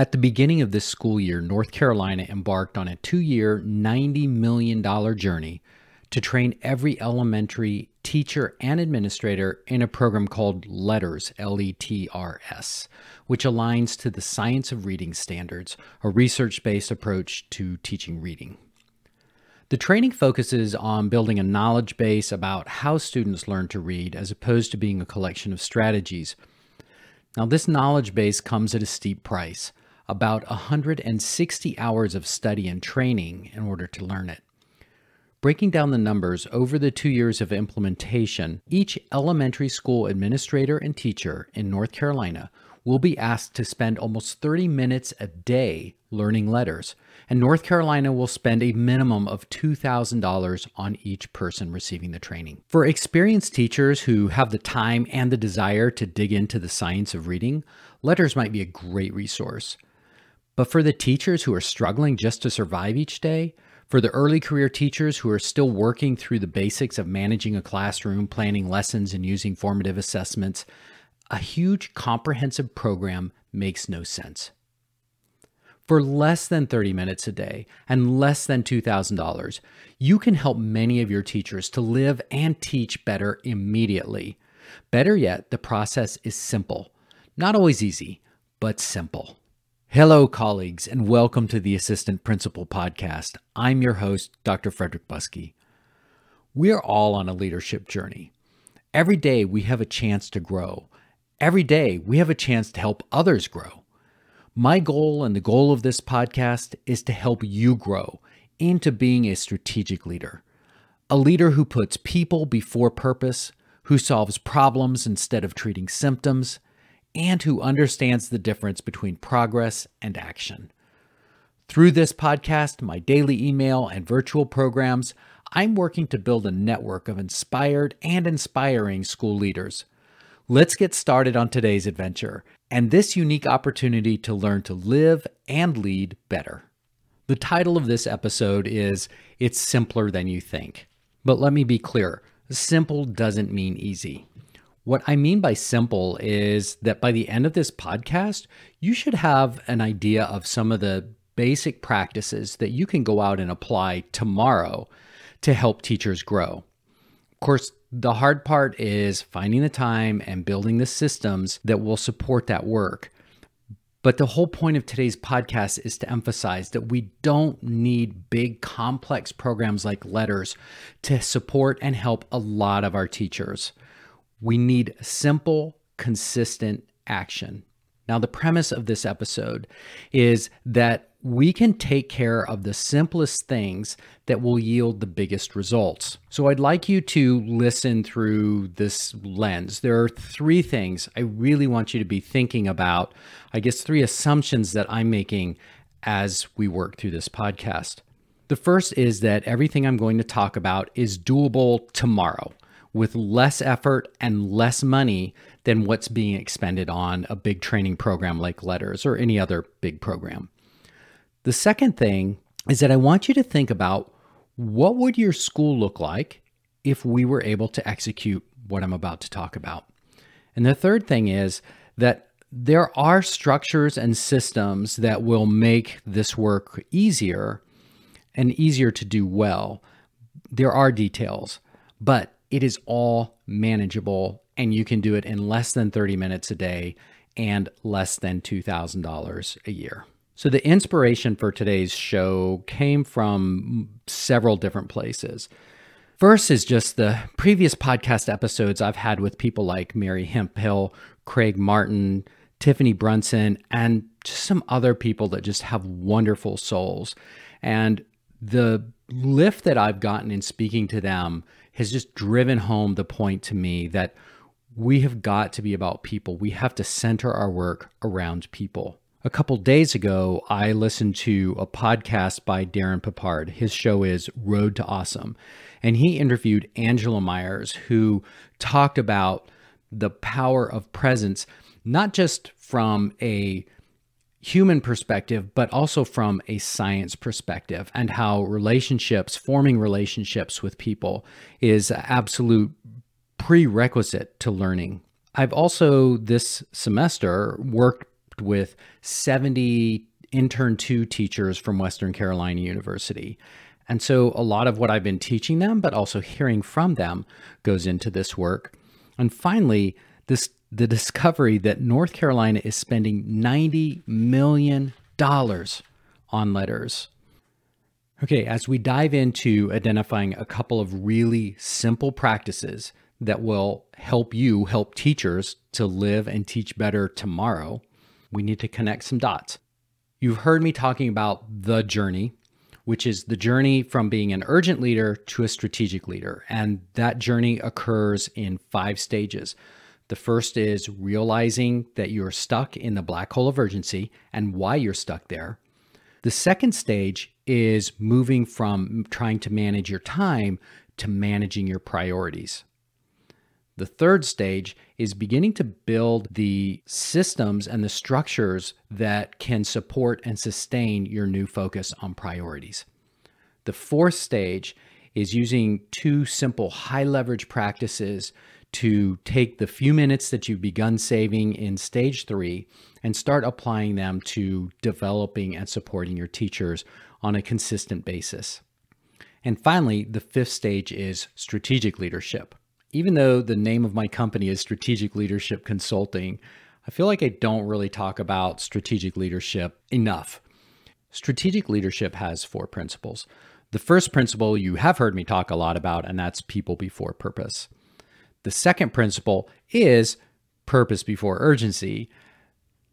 At the beginning of this school year, North Carolina embarked on a two year, $90 million journey to train every elementary teacher and administrator in a program called LETRS, L E T R S, which aligns to the Science of Reading Standards, a research based approach to teaching reading. The training focuses on building a knowledge base about how students learn to read as opposed to being a collection of strategies. Now, this knowledge base comes at a steep price about 160 hours of study and training in order to learn it. Breaking down the numbers over the two years of implementation, each elementary school administrator and teacher in North Carolina will be asked to spend almost 30 minutes a day learning LETRS, and North Carolina will spend a minimum of $2,000 on each person receiving the training. For experienced teachers who have the time and the desire to dig into the science of reading, LETRS might be a great resource. But for the teachers who are struggling just to survive each day, for the early career teachers who are still working through the basics of managing a classroom, planning lessons, and using formative assessments, a huge comprehensive program makes no sense. For less than 30 minutes a day and less than $2,000, you can help many of your teachers to live and teach better immediately. Better yet, the process is simple. Not always easy, but simple. Hello, colleagues, and welcome to the Assistant Principal Podcast. I'm your host, Dr. Frederick Buskey. We are all on a leadership journey. Every day we have a chance to grow. Every day we have a chance to help others grow. My goal and the goal of this podcast is to help you grow into being a strategic leader. A leader who puts people before purpose, who solves problems instead of treating symptoms, and who understands the difference between progress and action. Through this podcast, my daily email, and virtual programs, I'm working to build a network of inspired and inspiring school leaders. Let's get started on today's adventure and this unique opportunity to learn to live and lead better. The title of this episode is It's Simpler Than You Think. But let me be clear simple doesn't mean easy. What I mean by simple is that by the end of this podcast, you should have an idea of some of the basic practices that you can go out and apply tomorrow to help teachers grow. Of course, the hard part is finding the time and building the systems that will support that work. But the whole point of today's podcast is to emphasize that we don't need big, complex programs like LETRS to support and help a lot of our teachers. We need simple, consistent action. Now, the premise of this episode is that we can take care of the simplest things that will yield the biggest results. So, I'd like you to listen through this lens. There are three things I really want you to be thinking about. I guess three assumptions that I'm making as we work through this podcast. The first is that everything I'm going to talk about is doable tomorrow with less effort and less money than what's being expended on a big training program like LETRS or any other big program. The second thing is that I want you to think about what would your school look like if we were able to execute what I'm about to talk about. And the third thing is that there are structures and systems that will make this work easier and easier to do well. There are details, but it is all manageable and you can do it in less than 30 minutes a day and less than $2,000 a year. So, the inspiration for today's show came from several different places. First is just the previous podcast episodes I've had with people like Mary Hemphill, Craig Martin, Tiffany Brunson, and just some other people that just have wonderful souls. And the lift that I've gotten in speaking to them has just driven home the point to me that we have got to be about people. We have to center our work around people. A couple days ago, I listened to a podcast by Darrin Peppard. His show is Road to Awesome. And he interviewed Angela Myers, who talked about the power of presence, not just from a human perspective, but also from a science perspective, and how relationships, forming relationships with people, is absolute prerequisite to learning. I've also this semester worked with 70 intern two teachers from Western Carolina University. And so a lot of what I've been teaching them, but also hearing from them, goes into this work. And finally, this the discovery that North Carolina is spending $90 million on LETRS. Okay, as we dive into identifying a couple of really simple practices that will help you help teachers to live and teach better tomorrow, we need to connect some dots. You've heard me talking about the journey, which is the journey from being an urgent leader to a strategic leader. And that journey occurs in five stages. The first is realizing that you're stuck in the black hole of urgency and why you're stuck there. The second stage is moving from trying to manage your time to managing your priorities. The third stage is beginning to build the systems and the structures that can support and sustain your new focus on priorities. The fourth stage is using two simple high leverage practices to take the few minutes that you've begun saving in stage three and start applying them to developing and supporting your teachers on a consistent basis. And finally, the fifth stage is strategic leadership even though the name of my company is Strategic Leadership Consulting, I feel like I don't really talk about strategic leadership enough. Strategic leadership has four principles. The first principle you have heard me talk a lot about, and that's people before purpose. The second principle is purpose before urgency.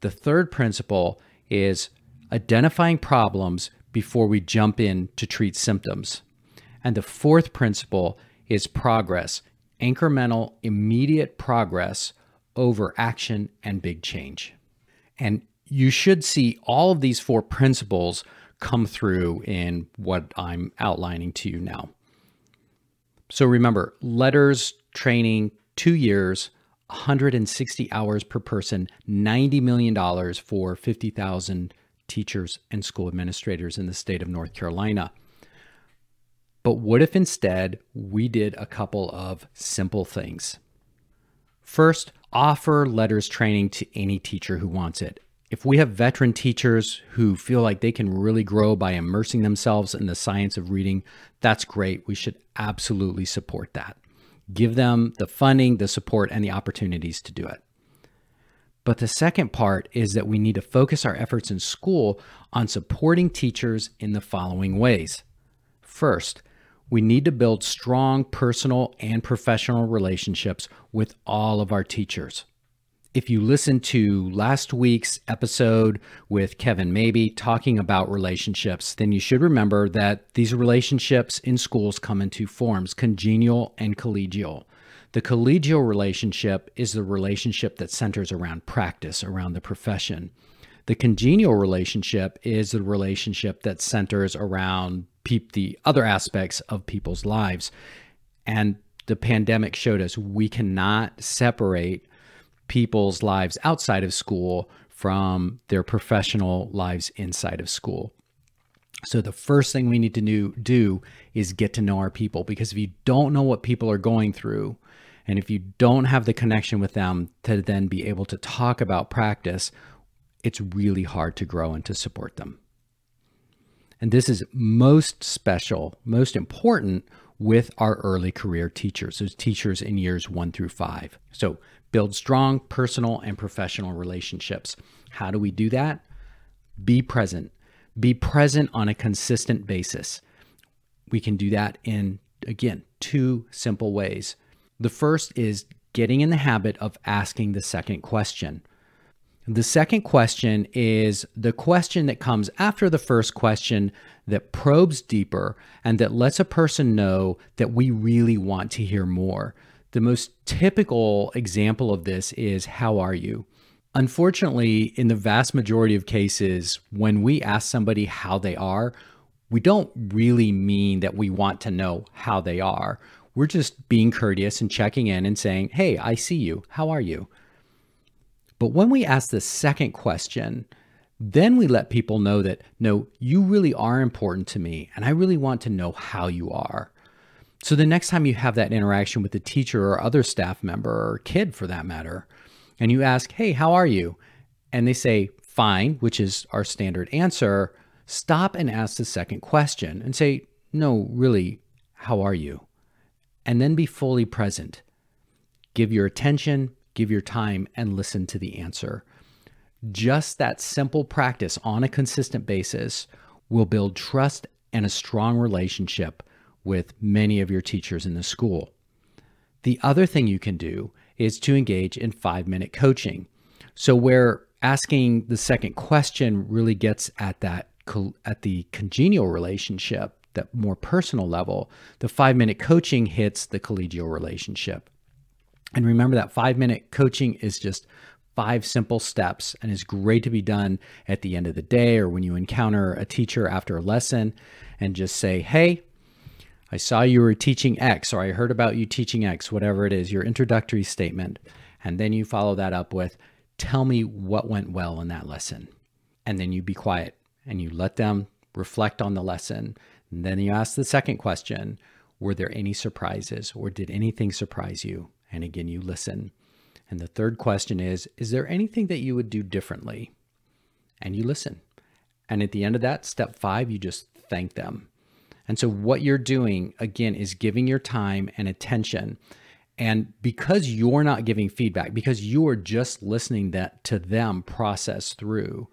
The third principle is identifying problems before we jump in to treat symptoms. And the fourth principle is progress incremental, immediate progress over action and big change. And you should see all of these four principles come through in what I'm outlining to you now. So remember, LETRS, training, two years, 160 hours per person, $90 million for 50,000 teachers and school administrators in the state of North Carolina. But what if instead we did a couple of simple things? First, offer LETRS training to any teacher who wants it. If we have veteran teachers who feel like they can really grow by immersing themselves in the science of reading, that's great. We should absolutely support that. Give them the funding, the support, and the opportunities to do it. But the second part is that we need to focus our efforts in school on supporting teachers in the following ways. First, we need to build strong personal and professional relationships with all of our teachers. If you listened to last week's episode with Kevin Maybe talking about relationships, then you should remember that these relationships in schools come in two forms congenial and collegial. The collegial relationship is the relationship that centers around practice, around the profession. The congenial relationship is the relationship that centers around the other aspects of people's lives. And the pandemic showed us we cannot separate people's lives outside of school from their professional lives inside of school. So the first thing we need to do, is get to know our people because if you don't know what people are going through, and if you don't have the connection with them to then be able to talk about practice, it's really hard to grow and to support them. And this is most special, most important with our early career teachers, those teachers in years one through five. So build strong personal and professional relationships. How do we do that? Be present. Be present on a consistent basis. We can do that in, again, two simple ways. The first is getting in the habit of asking the second question. The second question is the question that comes after the first question that probes deeper and that lets a person know that we really want to hear more. The most typical example of this is How are you? Unfortunately, in the vast majority of cases, when we ask somebody how they are, we don't really mean that we want to know how they are. We're just being courteous and checking in and saying, Hey, I see you. How are you? But when we ask the second question, then we let people know that, no, you really are important to me, and I really want to know how you are. So the next time you have that interaction with the teacher or other staff member or kid for that matter, and you ask, hey, how are you? and they say, fine, which is our standard answer, stop and ask the second question and say, no, really, how are you? And then be fully present. Give your attention, give your time, and listen to the answer. Just that simple practice on a consistent basis will build trust and a strong relationship with many of your teachers in the school. The other thing you can do is to engage in five minute coaching. So, where asking the second question really gets at that at the congenial relationship, that more personal level, the five minute coaching hits the collegial relationship. And remember that five minute coaching is just five simple steps and is great to be done at the end of the day or when you encounter a teacher after a lesson and just say, Hey, I saw you were teaching X, or I heard about you teaching X, whatever it is, your introductory statement. And then you follow that up with, Tell me what went well in that lesson. And then you be quiet and you let them reflect on the lesson. And then you ask the second question Were there any surprises, or did anything surprise you? And again, you listen. And the third question is Is there anything that you would do differently? And you listen. And at the end of that, step five, you just thank them. And so, what you're doing again is giving your time and attention. And because you're not giving feedback, because you are just listening that to them process through,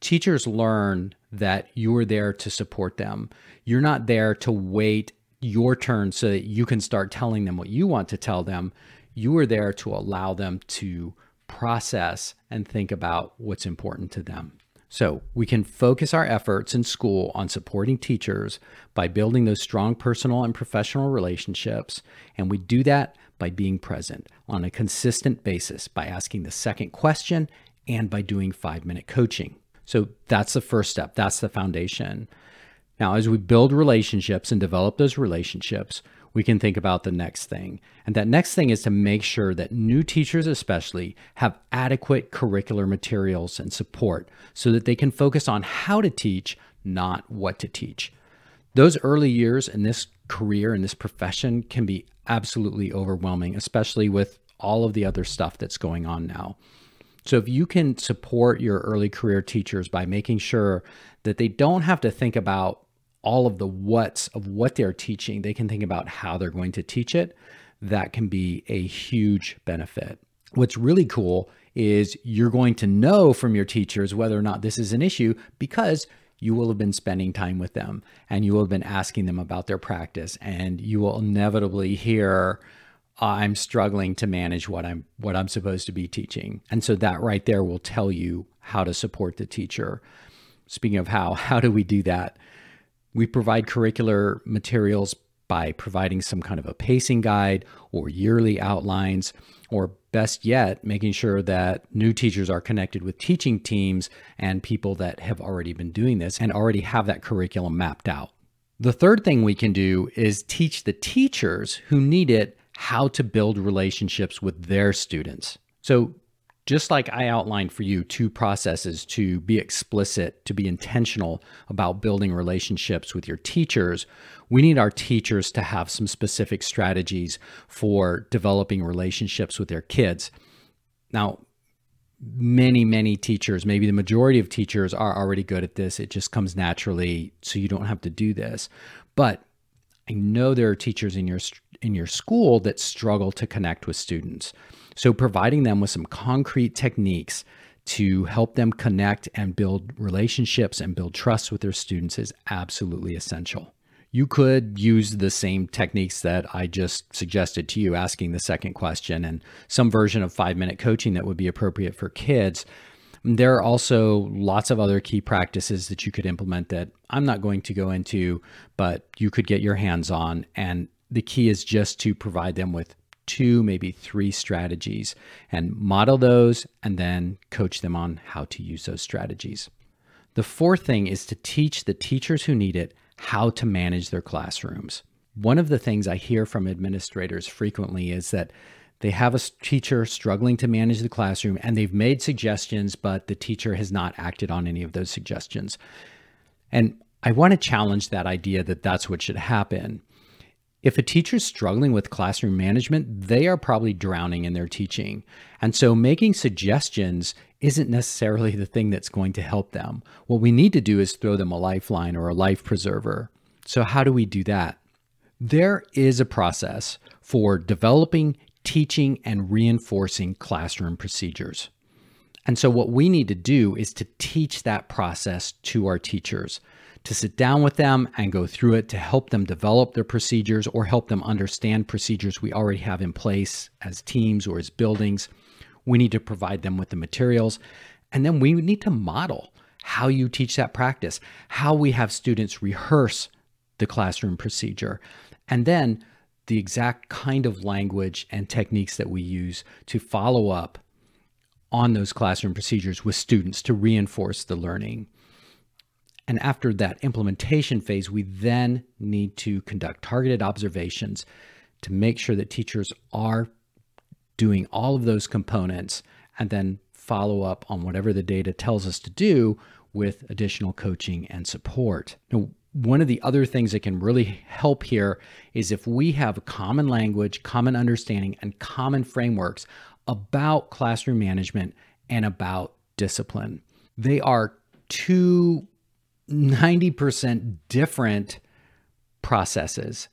teachers learn that you're there to support them. You're not there to wait your turn so that you can start telling them what you want to tell them. You are there to allow them to process and think about what's important to them. So we can focus our efforts in school on supporting teachers by building those strong personal and professional relationships. And we do that by being present on a consistent basis, by asking the second question, and by doing five minute coaching. So that's the first step, that's the foundation. Now, as we build relationships and develop those relationships, we can think about the next thing. And that next thing is to make sure that new teachers, especially, have adequate curricular materials and support so that they can focus on how to teach, not what to teach. Those early years in this career, in this profession, can be absolutely overwhelming, especially with all of the other stuff that's going on now. So, if you can support your early career teachers by making sure that they don't have to think about all of the what's of what they're teaching, they can think about how they're going to teach it. That can be a huge benefit. What's really cool is you're going to know from your teachers whether or not this is an issue because you will have been spending time with them and you will have been asking them about their practice and you will inevitably hear I'm struggling to manage what I'm what I'm supposed to be teaching. And so that right there will tell you how to support the teacher. Speaking of how, how do we do that? We provide curricular materials by providing some kind of a pacing guide or yearly outlines, or best yet, making sure that new teachers are connected with teaching teams and people that have already been doing this and already have that curriculum mapped out. The third thing we can do is teach the teachers who need it how to build relationships with their students. So, just like I outlined for you two processes to be explicit, to be intentional about building relationships with your teachers, we need our teachers to have some specific strategies for developing relationships with their kids. Now, many, many teachers, maybe the majority of teachers are already good at this. It just comes naturally, so you don't have to do this. But I know there are teachers in your in your school that struggle to connect with students. So, providing them with some concrete techniques to help them connect and build relationships and build trust with their students is absolutely essential. You could use the same techniques that I just suggested to you, asking the second question, and some version of five minute coaching that would be appropriate for kids. There are also lots of other key practices that you could implement that I'm not going to go into, but you could get your hands on. And the key is just to provide them with two, maybe three strategies and model those and then coach them on how to use those strategies. The fourth thing is to teach the teachers who need it how to manage their classrooms. One of the things I hear from administrators frequently is that they have a teacher struggling to manage the classroom and they've made suggestions, but the teacher has not acted on any of those suggestions. And I want to challenge that idea that that's what should happen If a teacher's struggling with classroom management, they are probably drowning in their teaching. And so making suggestions isn't necessarily the thing that's going to help them. What we need to do is throw them a lifeline or a life preserver. So, how do we do that? There is a process for developing, teaching, and reinforcing classroom procedures. And so, what we need to do is to teach that process to our teachers to sit down with them and go through it to help them develop their procedures or help them understand procedures we already have in place as teams or as buildings. We need to provide them with the materials. And then we need to model how you teach that practice, how we have students rehearse the classroom procedure, and then the exact kind of language and techniques that we use to follow up on those classroom procedures with students to reinforce the learning. And after that implementation phase, we then need to conduct targeted observations to make sure that teachers are doing all of those components and then follow up on whatever the data tells us to do with additional coaching and support. Now, one of the other things that can really help here is if we have common language, common understanding, and common frameworks about classroom management and about discipline. They are two 90% different processes.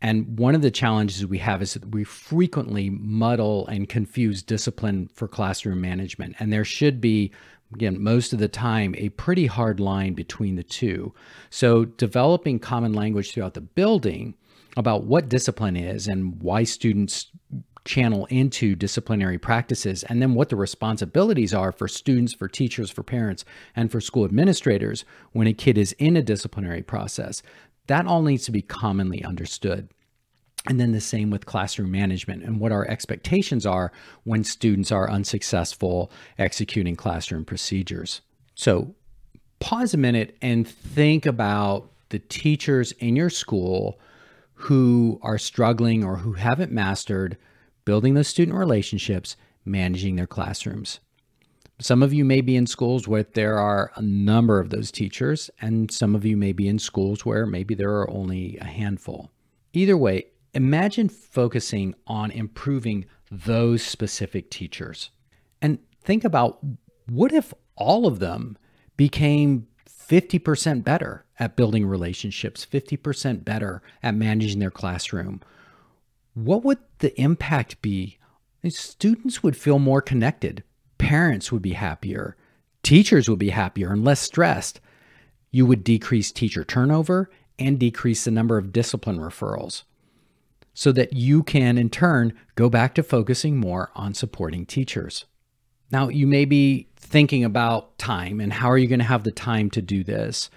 And one of the challenges we have is that we frequently muddle and confuse discipline for classroom management. And there should be, again, most of the time, a pretty hard line between the two. So, developing common language throughout the building about what discipline is and why students channel into disciplinary practices and then what the responsibilities are for students, for teachers, for parents, and for school administrators when a kid is in a disciplinary process. That all needs to be commonly understood. And then the same with classroom management and what our expectations are when students are unsuccessful executing classroom procedures. So pause a minute and think about the teachers in your school who are struggling or who haven't mastered building those student relationships, managing their classrooms. Some of you may be in schools where there are a number of those teachers, and some of you may be in schools where maybe there are only a handful. Either way, imagine focusing on improving those specific teachers. And think about what if all of them became 50% better at building relationships, 50% better at managing their classroom, what would the impact be? Students would feel more connected, parents would be happier, teachers would be happier and less stressed. You would decrease teacher turnover and decrease the number of discipline referrals so that you can, in turn, go back to focusing more on supporting teachers. Now, you may be thinking about time and how are you going to have the time to do this?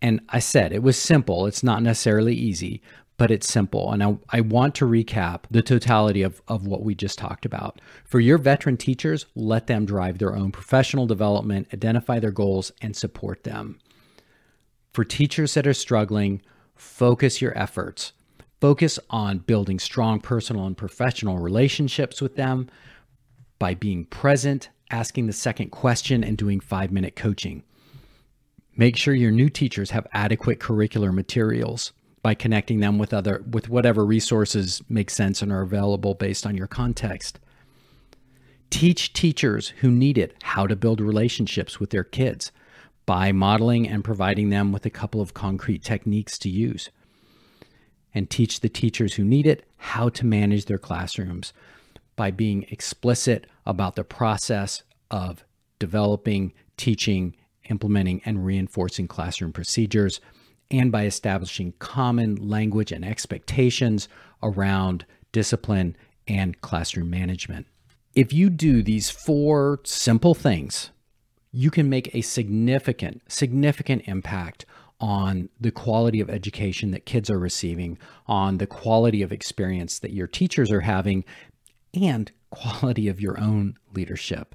And I said it was simple, it's not necessarily easy, but it's simple. And I, I want to recap the totality of, of what we just talked about. For your veteran teachers, let them drive their own professional development, identify their goals, and support them. For teachers that are struggling, focus your efforts. Focus on building strong personal and professional relationships with them by being present, asking the second question, and doing five minute coaching. Make sure your new teachers have adequate curricular materials by connecting them with other with whatever resources make sense and are available based on your context. Teach teachers who need it how to build relationships with their kids by modeling and providing them with a couple of concrete techniques to use. And teach the teachers who need it how to manage their classrooms by being explicit about the process of developing, teaching, implementing, and reinforcing classroom procedures and by establishing common language and expectations around discipline and classroom management. If you do these four simple things, you can make a significant, significant impact on the quality of education that kids are receiving, on the quality of experience that your teachers are having, and quality of your own leadership.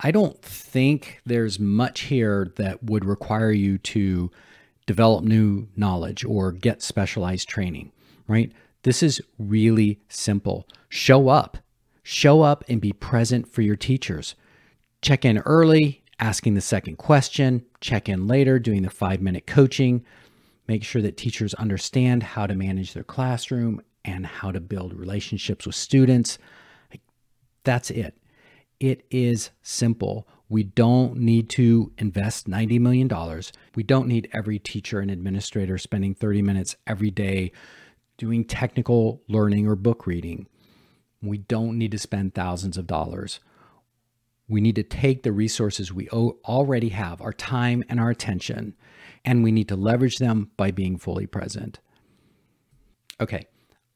I don't think there's much here that would require you to develop new knowledge or get specialized training, right? This is really simple. Show up. Show up and be present for your teachers. Check in early, asking the second question, check in later, doing the five minute coaching. make sure that teachers understand how to manage their classroom and how to build relationships with students. That's it. It is simple. We don't need to invest $90 million. We don't need every teacher and administrator spending 30 minutes every day doing technical learning or book reading. We don't need to spend thousands of dollars. We need to take the resources we already have, our time and our attention, and we need to leverage them by being fully present. Okay,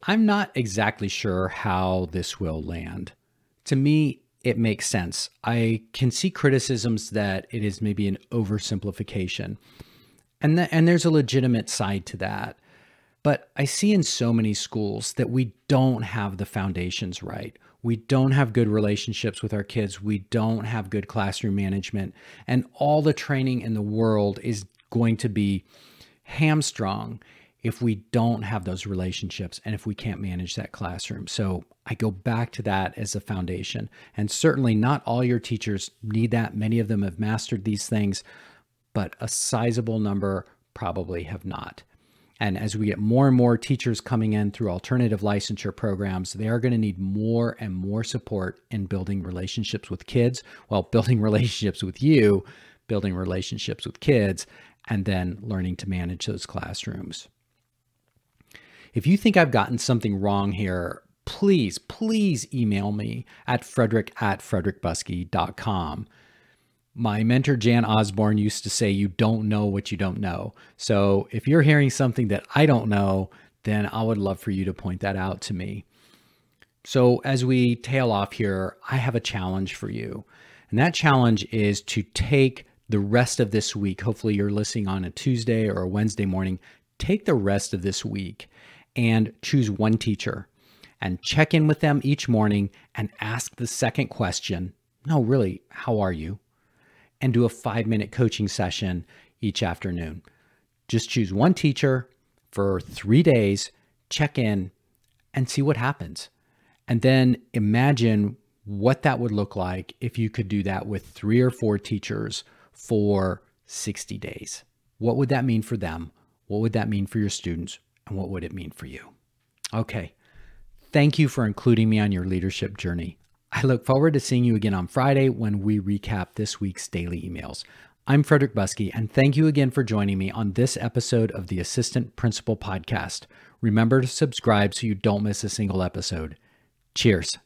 I'm not exactly sure how this will land. To me, it makes sense. I can see criticisms that it is maybe an oversimplification. And, and there's a legitimate side to that. But I see in so many schools that we don't have the foundations right. We don't have good relationships with our kids. We don't have good classroom management. And all the training in the world is going to be hamstrung if we don't have those relationships and if we can't manage that classroom. So I go back to that as a foundation. And certainly not all your teachers need that. Many of them have mastered these things, but a sizable number probably have not. And as we get more and more teachers coming in through alternative licensure programs, they are going to need more and more support in building relationships with kids, well, building relationships with you, building relationships with kids, and then learning to manage those classrooms. If you think I've gotten something wrong here, please, please email me at frederick at frederickbuskey.com my mentor Jan Osborne used to say, You don't know what you don't know. So if you're hearing something that I don't know, then I would love for you to point that out to me. So as we tail off here, I have a challenge for you. And that challenge is to take the rest of this week. Hopefully, you're listening on a Tuesday or a Wednesday morning. Take the rest of this week and choose one teacher and check in with them each morning and ask the second question No, really, how are you? and do a five minute coaching session each afternoon. Just choose one teacher for three days, check in, and see what happens. And then imagine what that would look like if you could do that with three or four teachers for 60 days. What would that mean for them? What would that mean for your students? And what would it mean for you? Okay. Thank you for including me on your leadership journey. I look forward to seeing you again on Friday when we recap this week's daily emails. I'm Frederick Buskey, and thank you again for joining me on this episode of the Assistant Principal Podcast. Remember to subscribe so you don't miss a single episode. Cheers.